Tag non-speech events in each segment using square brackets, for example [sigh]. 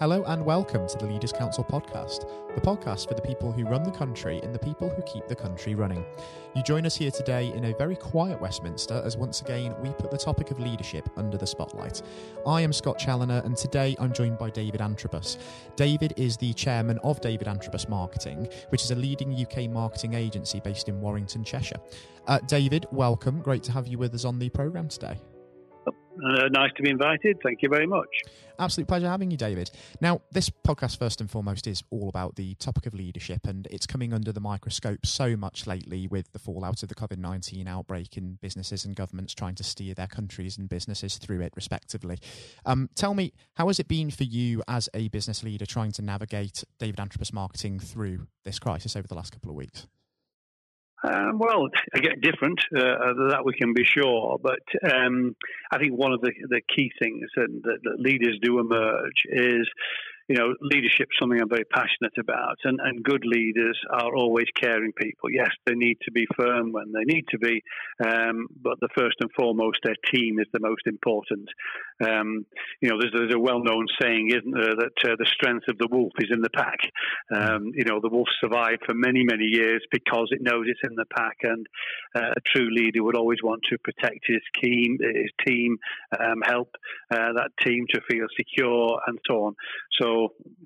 Hello and welcome to the Leaders Council podcast, the podcast for the people who run the country and the people who keep the country running. You join us here today in a very quiet Westminster as once again we put the topic of leadership under the spotlight. I am Scott Challoner and today I'm joined by David Antrobus. David is the chairman of David Antrobus Marketing, which is a leading UK marketing agency based in Warrington, Cheshire. Uh, David, welcome. Great to have you with us on the programme today. Uh, nice to be invited. Thank you very much. Absolute pleasure having you, David. Now, this podcast, first and foremost, is all about the topic of leadership, and it's coming under the microscope so much lately with the fallout of the COVID 19 outbreak in businesses and governments trying to steer their countries and businesses through it, respectively. Um, tell me, how has it been for you as a business leader trying to navigate David Antrobus marketing through this crisis over the last couple of weeks? Um, well, again, different uh, that we can be sure, but um, I think one of the the key things that, that, that leaders do emerge is you know, leadership is something I'm very passionate about, and, and good leaders are always caring people. Yes, they need to be firm when they need to be, um, but the first and foremost, their team is the most important. Um, you know, there's, there's a well-known saying, isn't there, that uh, the strength of the wolf is in the pack. Um, you know, the wolf survived for many, many years because it knows it's in the pack, and uh, a true leader would always want to protect his team, his team, um, help uh, that team to feel secure, and so on. So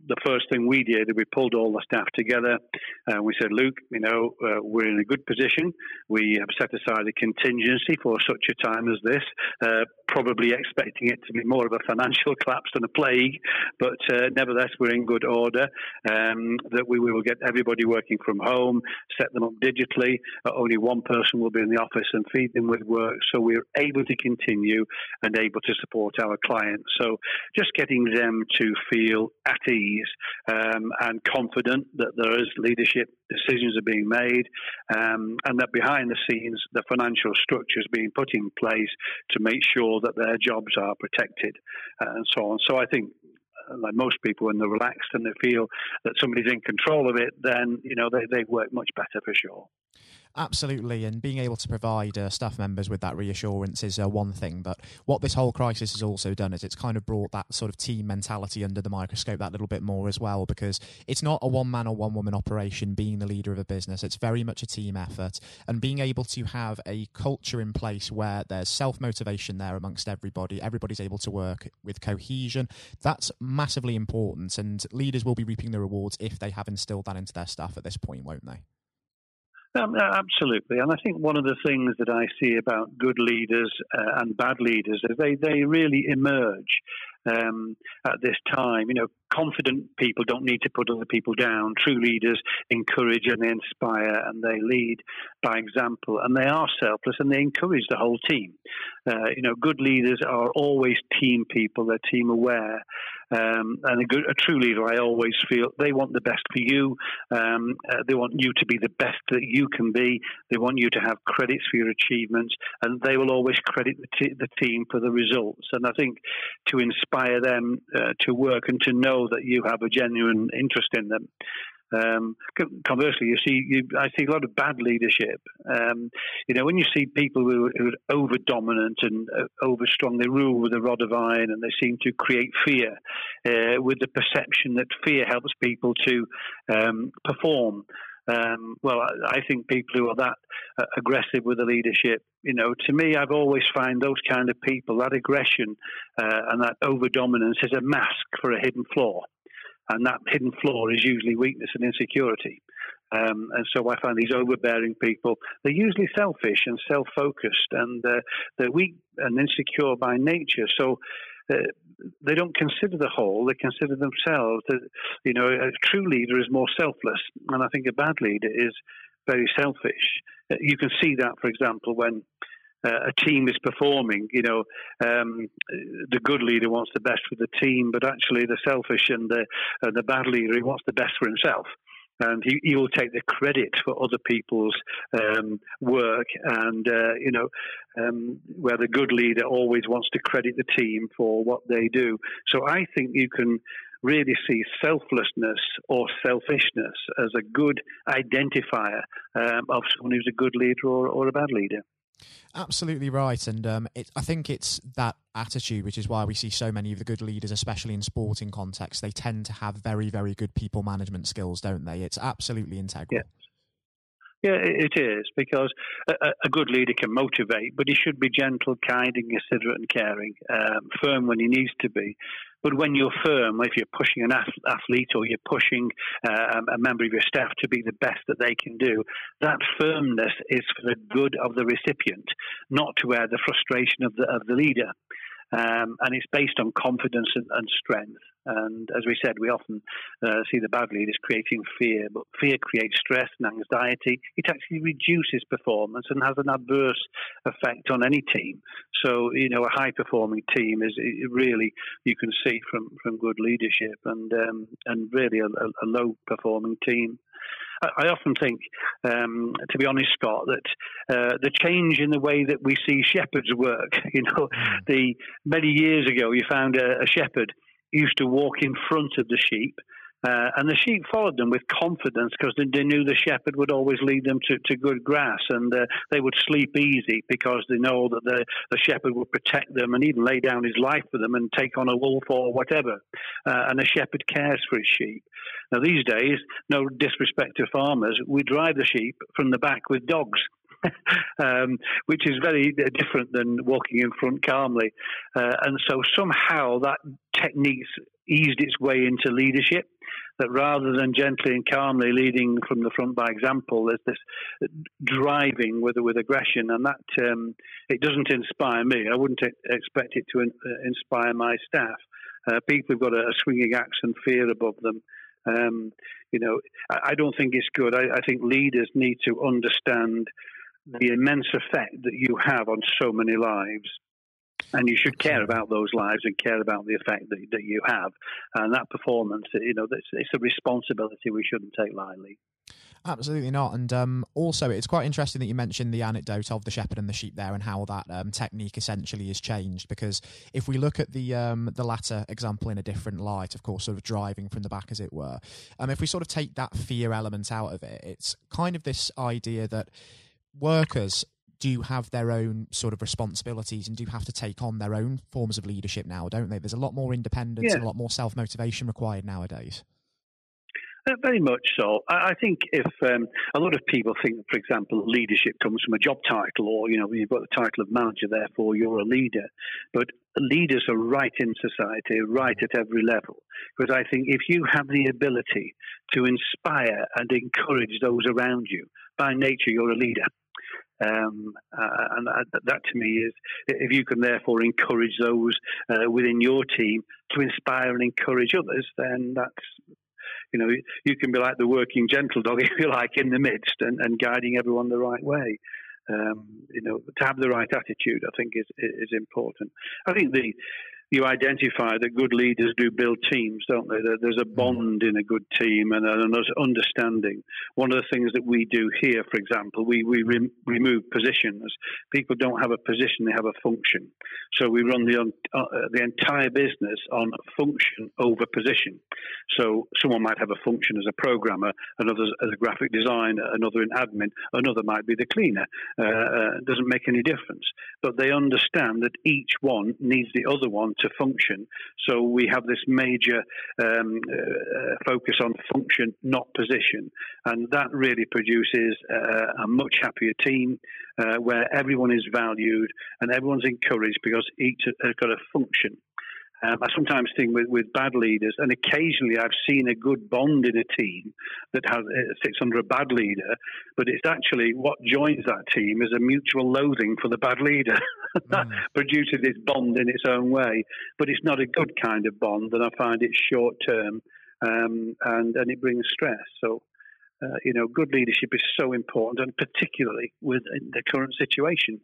the first thing we did, we pulled all the staff together. and we said, Luke, you know, uh, we're in a good position. We have set aside a contingency for such a time as this, uh, probably expecting it to be more of a financial [laughs] collapse than a plague, but uh, nevertheless, we're in good order. Um, that we, we will get everybody working from home, set them up digitally. Only one person will be in the office and feed them with work. So we're able to continue and able to support our clients. So just getting them to feel at ease um, and confident that there is leadership decisions are being made, um, and that behind the scenes the financial structure is being put in place to make sure that their jobs are protected uh, and so on. So I think uh, like most people, when they're relaxed and they feel that somebody's in control of it, then you know they, they work much better for sure. Absolutely, and being able to provide uh, staff members with that reassurance is uh, one thing. But what this whole crisis has also done is it's kind of brought that sort of team mentality under the microscope that little bit more as well, because it's not a one man or one woman operation being the leader of a business. It's very much a team effort, and being able to have a culture in place where there's self motivation there amongst everybody, everybody's able to work with cohesion. That's massively important, and leaders will be reaping the rewards if they have instilled that into their staff at this point, won't they? Um, absolutely, and I think one of the things that I see about good leaders uh, and bad leaders is they they really emerge um, at this time. You know, confident people don't need to put other people down. True leaders encourage and they inspire and they lead by example and they are selfless and they encourage the whole team. Uh, you know, good leaders are always team people, they're team aware. Um, and a, good, a, true leader, I always feel they want the best for you. Um, uh, they want you to be the best that you can be. They want you to have credits for your achievements, and they will always credit the, t- the team for the results. And I think to inspire them uh, to work and to know that you have a genuine interest in them. Um, conversely, you see, you, I see a lot of bad leadership. Um, you know, when you see people who, who are over dominant and uh, over strong, they rule with a rod of iron, and they seem to create fear uh, with the perception that fear helps people to um, perform. Um, well, I, think people who are that uh, aggressive with the leadership, you know, to me, I've always found those kind of people, that aggression uh, and that over dominance is a mask for a hidden flaw. And that hidden flaw is usually weakness and insecurity. Um, and so I find these overbearing people, they're usually selfish and self focused and uh, they're weak and insecure by nature. So uh, they don't consider the whole, they consider themselves. That, You know, a true leader is more selfless, and I think a bad leader is very selfish. Uh, you can see that, for example, when uh, a team is performing. You know, um, the good leader wants the best for the team, but actually the selfish and the uh, the bad leader he wants the best for himself and he, he will take the credit for other people's um, work. And uh, you know, um, where the good leader always wants to credit the team for what they do. So I think you can really see selflessness or selfishness as a good identifier um, of someone who's a good leader or, or a bad leader. Absolutely right, and um, it, I think it's that attitude, which is why we see so many of the good leaders, especially in sporting contexts. They tend to have very, very good people management skills, don't they? It's absolutely integral. Yeah, it is because a, a, good leader can motivate, but he should be gentle, kind, and considerate and caring, um, firm when he needs to be. But when you're firm, if you're pushing an athlete or you're pushing uh, a member of your staff to be the best that they can do, that firmness is for the good of the recipient, not to wear the frustration of the of the leader. Um, and it's based on confidence and, and, strength. And as we said, we often uh, see the bad leaders creating fear, but fear creates stress and anxiety. It actually reduces performance and has an adverse effect on any team. So, you know, a high performing team is really, you can see from, from good leadership and, um, and really a, a low performing team. I often think, um, to be honest, Scott, that uh, the change in the way that we see shepherds work. [laughs] You know, mm. the many years ago, you found a, a shepherd used to walk in front of the sheep uh, and the sheep followed them with confidence because they, knew the shepherd would always lead them to, to good grass and uh, they would sleep easy because they know that the, the shepherd would protect them and even lay down his life for them and take on a wolf or whatever. Uh, and the shepherd cares for his sheep. Now, these days, no disrespect to farmers, we drive the sheep from the back with dogs. [laughs] um, which is very different than walking in front calmly. Uh, and so somehow that technique's eased its way into leadership. That rather than gently and calmly leading from the front by example, there's this driving with with aggression, and that um, it doesn't inspire me. I wouldn't expect it to in, uh, inspire my staff. Uh, people have got a, a, swinging axe and fear above them. Um, you know, I, I, don't think it's good. I, I think leaders need to understand the immense effect that you have on so many lives and you should care about those lives and care about the effect that, that you have. And that performance, you know, it's, it's a responsibility we shouldn't take lightly. Absolutely not. And um, also, it's quite interesting that you mentioned the anecdote of the shepherd and the sheep there, and how that um, technique essentially has changed. Because if we look at the um, the latter example in a different light, of course, sort of driving from the back, as it were, um, if we sort of take that fear element out of it, it's kind of this idea that workers do have their own sort of responsibilities and do have to take on their own forms of leadership now, don't they? There's a lot more independence yeah. and a lot more self motivation required nowadays. Uh, very much so. I, I think if um, a lot of people think, for example, leadership comes from a job title, or you know, you've got the title of manager, therefore you're a leader. But leaders are right in society, right at every level. Because I think if you have the ability to inspire and encourage those around you, by nature you're a leader. Um, uh, and that, to me is if you can therefore encourage those uh, within your team to inspire and encourage others, then that's you know you can be like the working gentle dog [laughs] if you like in the midst and, and guiding everyone the right way. Um, you know, to have the right attitude, I think is is important. I think the you identify that good leaders do build teams, don't they? There's a mm. bond in a good team and an understanding. One of the things that we do here, for example, we, we re- remove positions. People don't have a position, they have a function. So we run the, uh, the entire business on function over position. So someone might have a function as a programmer, another as a graphic designer, another in admin, another might be the cleaner. Uh, uh, doesn't make any difference. But they understand that each one needs the other one to function. So we have this major um, uh, focus on function, not position, and that really produces uh, a much happier team uh, where everyone is valued and everyone's encouraged because each has got a function. Um, I sometimes think with, with bad leaders, and occasionally I've seen a good bond in a team that has uh, sits under a bad leader, but it's actually what joins that team is a mutual loathing for the bad leader that [laughs] mm. produces this bond in its own way. But it's not a good kind of bond, and I find it short term, um, and and it brings stress. So. Uh, you know, good leadership is so important, and particularly with the current situation.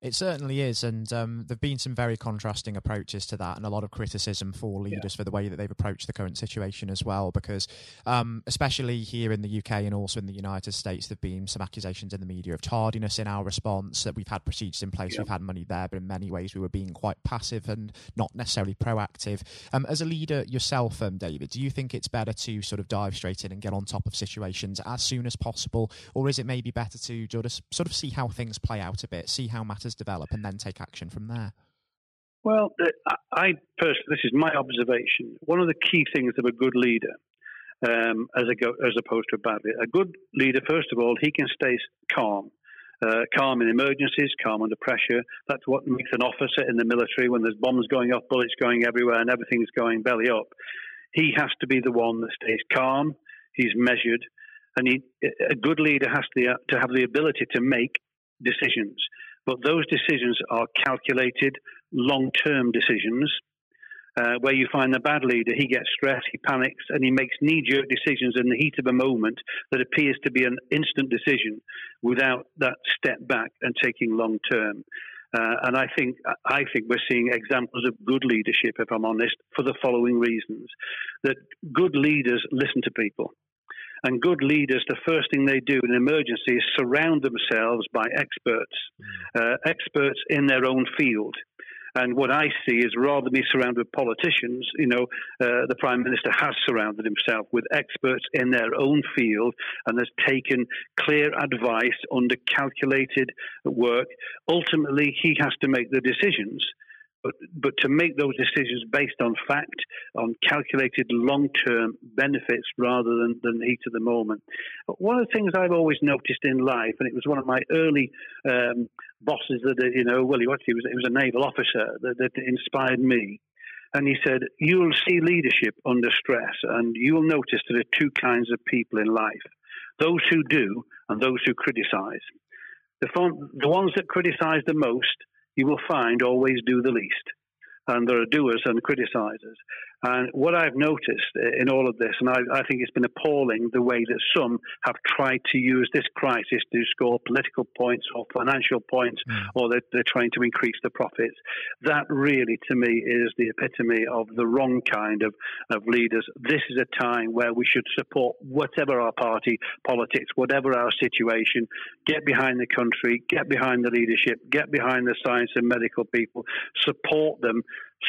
It certainly is, and um, there've been some very contrasting approaches to that, and a lot of criticism for leaders yeah. for the way that they've approached the current situation as well. Because, um, especially here in the UK and also in the United States, there've been some accusations in the media of tardiness in our response. That we've had procedures in place, yeah. we've had money there, but in many ways we were being quite passive and not necessarily proactive. Um, as a leader yourself, um, David, do you think it's better to sort of dive straight in and get on top of situations as soon as possible, or is it maybe better to just sort of see how things play out a bit, see how matters develop, and then take action from there? Well, I personally, this is my observation. One of the key things of a good leader, um, as, a, as opposed to a bad leader, a good leader, first of all, he can stay calm. Uh, calm in emergencies, calm under pressure. That's what makes an officer in the military when there's bombs going off, bullets going everywhere, and everything's going belly up. He has to be the one that stays calm. He's measured, and he, a good leader has to, to have the ability to make decisions. But those decisions are calculated, long term decisions. Uh, where you find the bad leader, he gets stressed, he panics, and he makes knee jerk decisions in the heat of a moment that appears to be an instant decision without that step back and taking long term. Uh, and I think I think we're seeing examples of good leadership, if I'm honest, for the following reasons: that good leaders listen to people. And good leaders, the first thing they do in an emergency is surround themselves by experts, mm. uh, experts in their own field. And what I see is rather than be surrounded with politicians, you know, uh, the Prime Minister has surrounded himself with experts in their own field and has taken clear advice under calculated work. Ultimately, he has to make the decisions. But, but to make those decisions based on fact, on calculated long term benefits rather than, than heat of the moment. One of the things I've always noticed in life, and it was one of my early um, bosses that, you know, well, he was, he was, a naval officer that, that inspired me. And he said, You'll see leadership under stress, and you'll notice there are two kinds of people in life those who do and those who criticize. The, the ones that criticize the most you will find always do the least. And there are doers and criticizers. And what I've noticed in all of this, and I, I, think it's been appalling the way that some have tried to use this crisis to score political points or financial points, mm. or they're, they're, trying to increase the profits. That really, to me, is the epitome of the wrong kind of, of leaders. This is a time where we should support whatever our party politics, whatever our situation, get behind the country, get behind the leadership, get behind the science and medical people, support them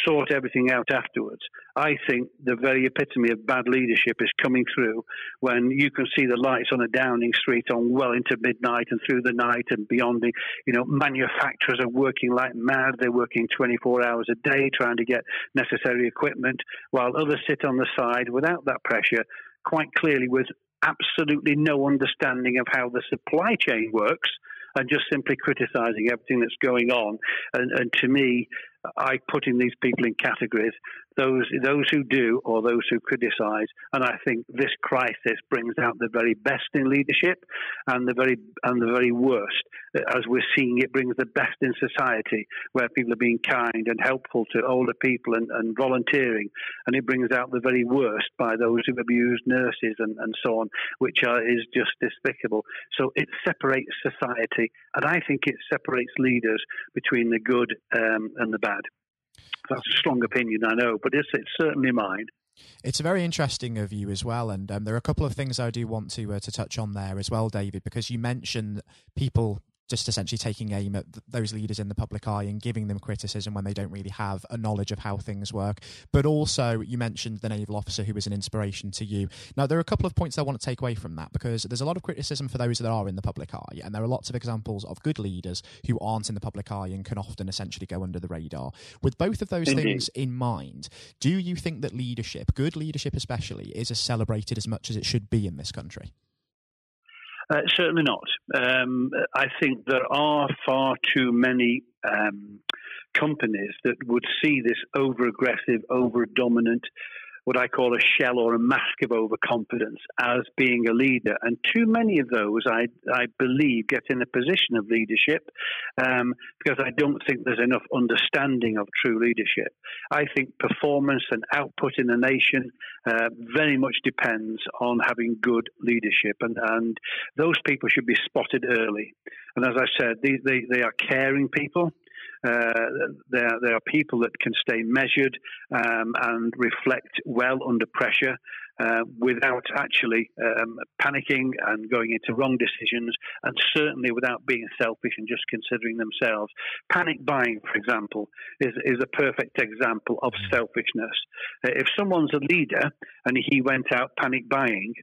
sort everything out afterwards. I think the very epitome of bad leadership is coming through when you can see the lights on a Downing Street on well into midnight and through the night and beyond. The, you know, manufacturers are working like mad. They're working 24 hours a day trying to get necessary equipment, while others sit on the side without that pressure, quite clearly with absolutely no understanding of how the supply chain works and just simply criticizing everything that's going on. And, and to me, I putting these people in categories those those who do or those who criticise. And I think this crisis brings out the very best in leadership and the very and the very worst. As we're seeing, it brings the best in society, where people are being kind and helpful to older people and, and volunteering, and it brings out the very worst by those who abuse nurses and, and so on, which are, is just despicable. So it separates society, and I think it separates leaders between the good um, and the bad. That's a strong opinion, I know, but it's, it's certainly mine. It's a very interesting of you as well, and um, there are a couple of things I do want to uh, to touch on there as well, David, because you mentioned people just essentially taking aim at th- those leaders in the public eye and giving them criticism when they don't really have a knowledge of how things work. But also, you mentioned the naval officer who was an inspiration to you. Now, there are a couple of points I want to take away from that because there's a lot of criticism for those that are in the public eye, and there are lots of examples of good leaders who aren't in the public eye and can often essentially go under the radar. With both of those Indeed. things in mind, do you think that leadership, good leadership especially, is as celebrated as much as it should be in this country? Uh, certainly not. Um, I think there are far too many um, companies that would see this over aggressive, over dominant, what I call a shell or a mask of overconfidence as being a leader. And too many of those, I, I believe, get in a position of leadership um, because I don't think there's enough understanding of true leadership. I think performance and output in a nation uh, very much depends on having good leadership, and, and those people should be spotted early. And as I said, they, they, they are caring people. Uh, there, there are people that can stay measured um, and reflect well under pressure uh, without actually um, panicking and going into wrong decisions, and certainly without being selfish and just considering themselves. Panic buying, for example, is, is a perfect example of mm. selfishness. If someone's a leader and he went out panic buying,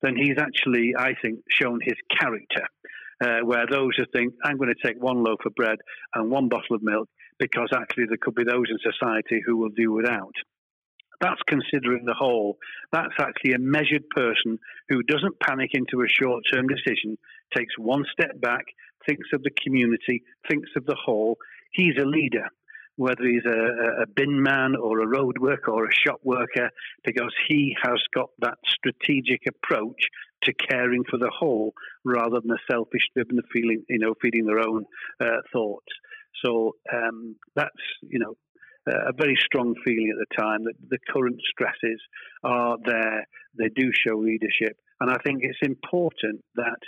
then he's actually, I think, shown his character uh, where those who think, I'm going to take one loaf of bread and one bottle of milk because actually there could be those in society who will do without. That's considering the whole. That's actually a measured person who doesn't panic into a short term decision, takes one step back, thinks of the community, thinks of the whole. He's a leader whether he's a, a, bin man or a road worker or a shop worker, because he has got that strategic approach to caring for the whole rather than a selfish driven feeling, you know, feeding their own uh, thoughts. So um, that's, you know, a very strong feeling at the time that the current stresses are there. They do show leadership. And I think it's important that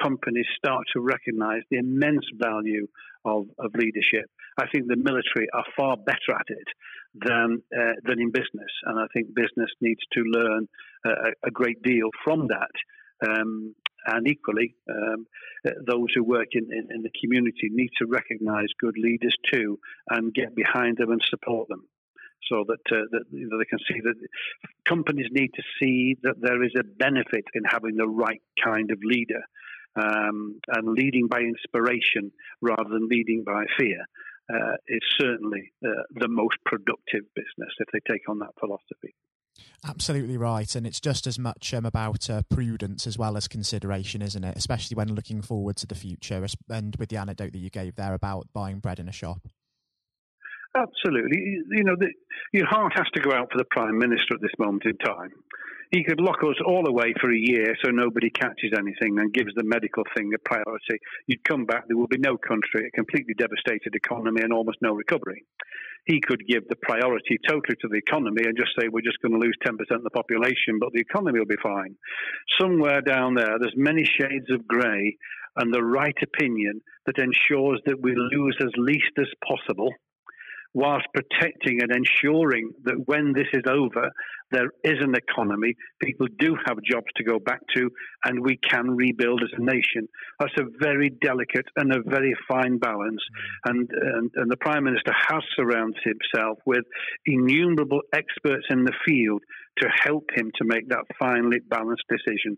companies start to recognize the immense value of, of leadership. I think the military are far better at it than uh, than in business, and I think business needs to learn uh, a great deal from that. Um, and equally, um, those who work in, in, in, the community need to recognise good leaders too and get behind them and support them. So that, uh, that they can see that companies need to see that there is a benefit in having the right kind of leader um, and leading by inspiration rather than leading by fear uh, is certainly uh, the most productive business if they take on that philosophy. Absolutely right, and it's just as much um, about uh, prudence as well as consideration, isn't it? Especially when looking forward to the future, and with the anecdote that you gave there about buying bread in a shop. Absolutely, you know, the, your heart has to go out for the prime minister at this moment in time he could lock us all away for a year so nobody catches anything and gives the medical thing a priority. You'd come back, there will be no country, a completely devastated economy, and almost no recovery. He could give the priority totally to the economy and just say we're just going to lose 10% of the population, but the economy will be fine. Somewhere down there, there's many shades of grey and the right opinion that ensures that we lose as least as possible whilst protecting and ensuring that when this is over, there is an economy, people do have jobs to go back to, and we can rebuild as a nation. That's a very delicate and a very fine balance. Mm. And, and, and the Prime Minister has surrounded himself with innumerable experts in the field to help him to make that finely balanced decision.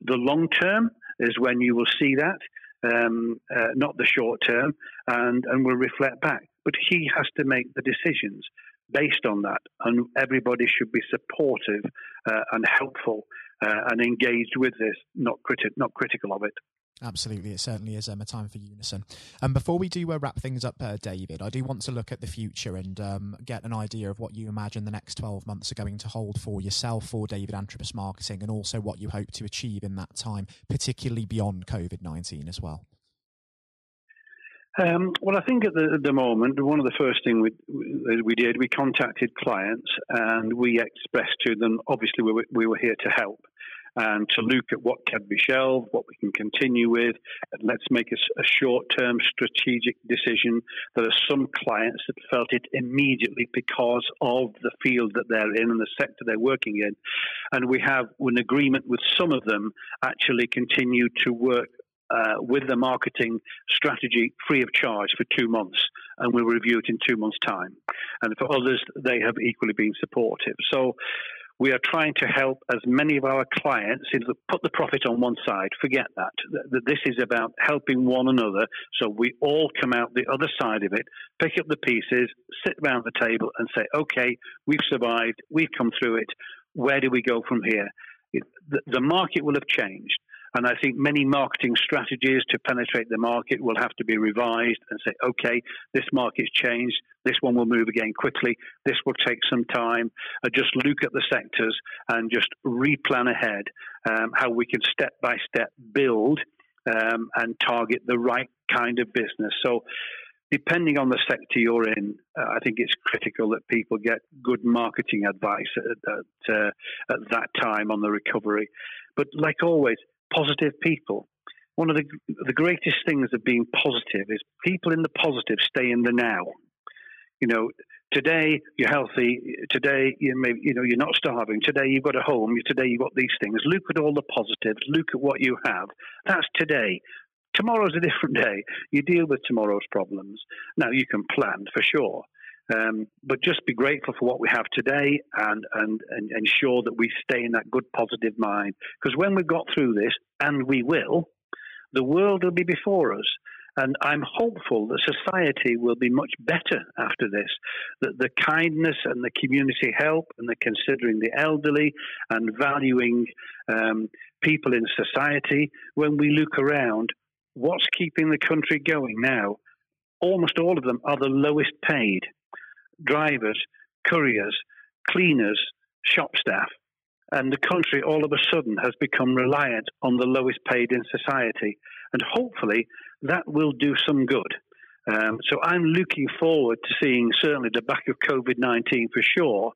The long term is when you will see that. Um, uh, not the short term, and, and we'll reflect back. But he has to make the decisions based on that, and everybody should be supportive uh, and helpful uh, and engaged with this, not criti- not critical of it. Absolutely, it certainly is um, a time for unison. And before we do uh, wrap things up, uh, David, I do want to look at the future and um, get an idea of what you imagine the next 12 months are going to hold for yourself, for David Antrobus Marketing, and also what you hope to achieve in that time, particularly beyond COVID 19 as well. Um, well, I think at the, at the, moment, one of the first things we, we did, we contacted clients and we expressed to them, obviously, we were, we were here to help and to look at what can be shelved, what we can continue with, and let's make a, a short term strategic decision. There are some clients that felt it immediately because of the field that they're in and the sector they're working in. And we have an agreement with some of them actually continue to work uh, with the marketing strategy free of charge for two months, and we'll review it in two months' time. And for others, they have equally been supportive. So we are trying to help as many of our clients put the profit on one side. Forget that. That this is about helping one another, so we all come out the other side of it, pick up the pieces, sit around the table, and say, "Okay, we've survived. We've come through it. Where do we go from here?" the market will have changed And I think many marketing strategies to penetrate the market will have to be revised and say, okay, this market's changed. This one will move again quickly. This will take some time. Uh, just look at the sectors and just replan ahead um, how we can step by step build um, and target the right kind of business. So, depending on the sector you're in, uh, I think it's critical that people get good marketing advice at, at, uh, at that time on the recovery. But like always, positive people. One of the the greatest things of being positive is people in the positive stay in the now. You know, today you're healthy. Today you may, you know you're not starving. Today you've got a home. Today you've got these things. Look at all the positives. Look at what you have. That's today. Tomorrow's a different [laughs] day. You deal with tomorrow's problems. Now you can plan for sure. Um, but just be grateful for what we have today and, and, and ensure that we stay in that good, positive mind. Because when we've got through this, and we will, the world will be before us. And I'm hopeful that society will be much better after this. That the kindness and the community help and the considering the elderly and valuing um, people in society, when we look around, what's keeping the country going now? Almost all of them are the lowest paid drivers, couriers, cleaners, shop staff. And the country all of a sudden has become reliant on the lowest paid in society. And hopefully that will do some good. Um, so I'm looking forward to seeing certainly the back of COVID 19 for sure,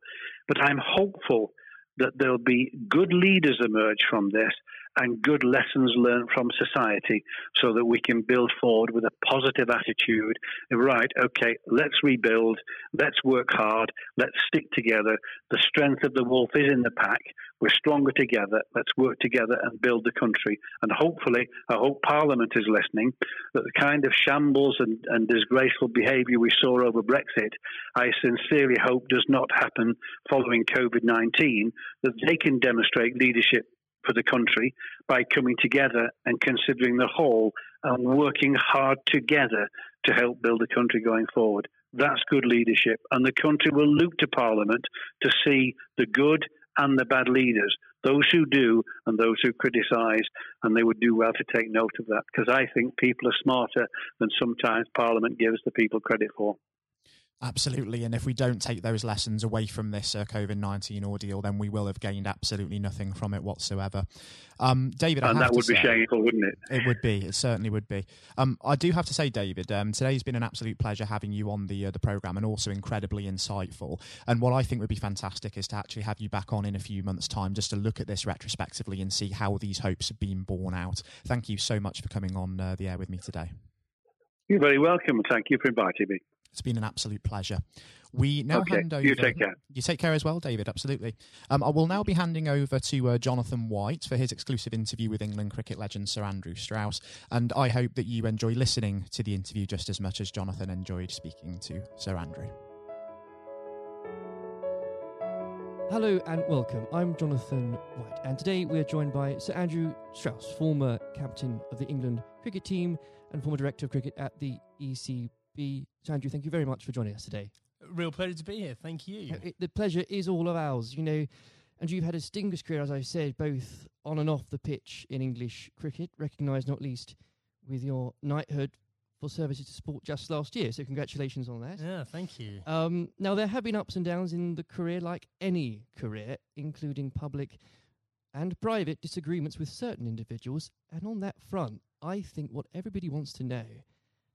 but I'm hopeful that there'll be good leaders emerge from this and good lessons learned from society so that we can build forward with a positive attitude. Right, okay, let's rebuild, let's work hard, let's stick together. The strength of the wolf is in the pack. We're stronger together. Let's work together and build the country. And hopefully, I hope Parliament is listening, that the kind of shambles and, and disgraceful behaviour we saw over Brexit, I sincerely hope does not happen following COVID 19, that they can demonstrate leadership for the country by coming together and considering the whole and working hard together to help build the country going forward. That's good leadership. And the country will look to Parliament to see the good and the bad leaders, those who do and those who criticise, and they would do well to take note of that because I think people are smarter than sometimes Parliament gives the people credit for. Absolutely, and if we don't take those lessons away from this uh, COVID nineteen ordeal, then we will have gained absolutely nothing from it whatsoever. Um, David, and that would say, be shameful, wouldn't it? It would be. It certainly would be. Um, I do have to say, David, um, today's been an absolute pleasure having you on the uh, the program, and also incredibly insightful. And what I think would be fantastic is to actually have you back on in a few months' time, just to look at this retrospectively and see how these hopes have been borne out. Thank you so much for coming on uh, the air with me today. You're very welcome. Thank you for inviting me. It's been an absolute pleasure. We now okay. hand over. You take care. You take care as well, David. Absolutely. Um, I will now be handing over to uh, Jonathan White for his exclusive interview with England cricket legend Sir Andrew Strauss, and I hope that you enjoy listening to the interview just as much as Jonathan enjoyed speaking to Sir Andrew. Hello and welcome. I'm Jonathan White, and today we're joined by Sir Andrew Strauss, former captain of the England cricket team and former director of cricket at the ECB be Andrew. Thank you very much for joining us today. Real pleasure to be here. Thank you. It, the pleasure is all of ours. You know, and you've had a distinguished career, as I said, both on and off the pitch in English cricket, recognised not least with your knighthood for services to sport just last year. So congratulations on that. Yeah, thank you. Um, now there have been ups and downs in the career, like any career, including public and private disagreements with certain individuals. And on that front, I think what everybody wants to know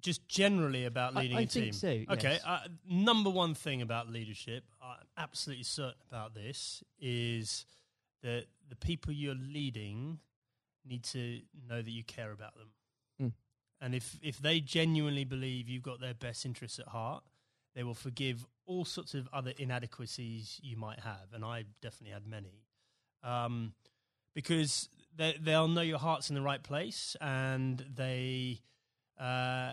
Just generally about leading I a team. think so, okay uh, number one thing about leadership i'm absolutely certain about this is that the people you're leading need to know that you care about them. Mm. and if if they genuinely believe you've got their best interests at heart they will forgive all sorts of other inadequacies you might have and i definitely had many. Um, because they, they'll know your heart's in the right place and they uh,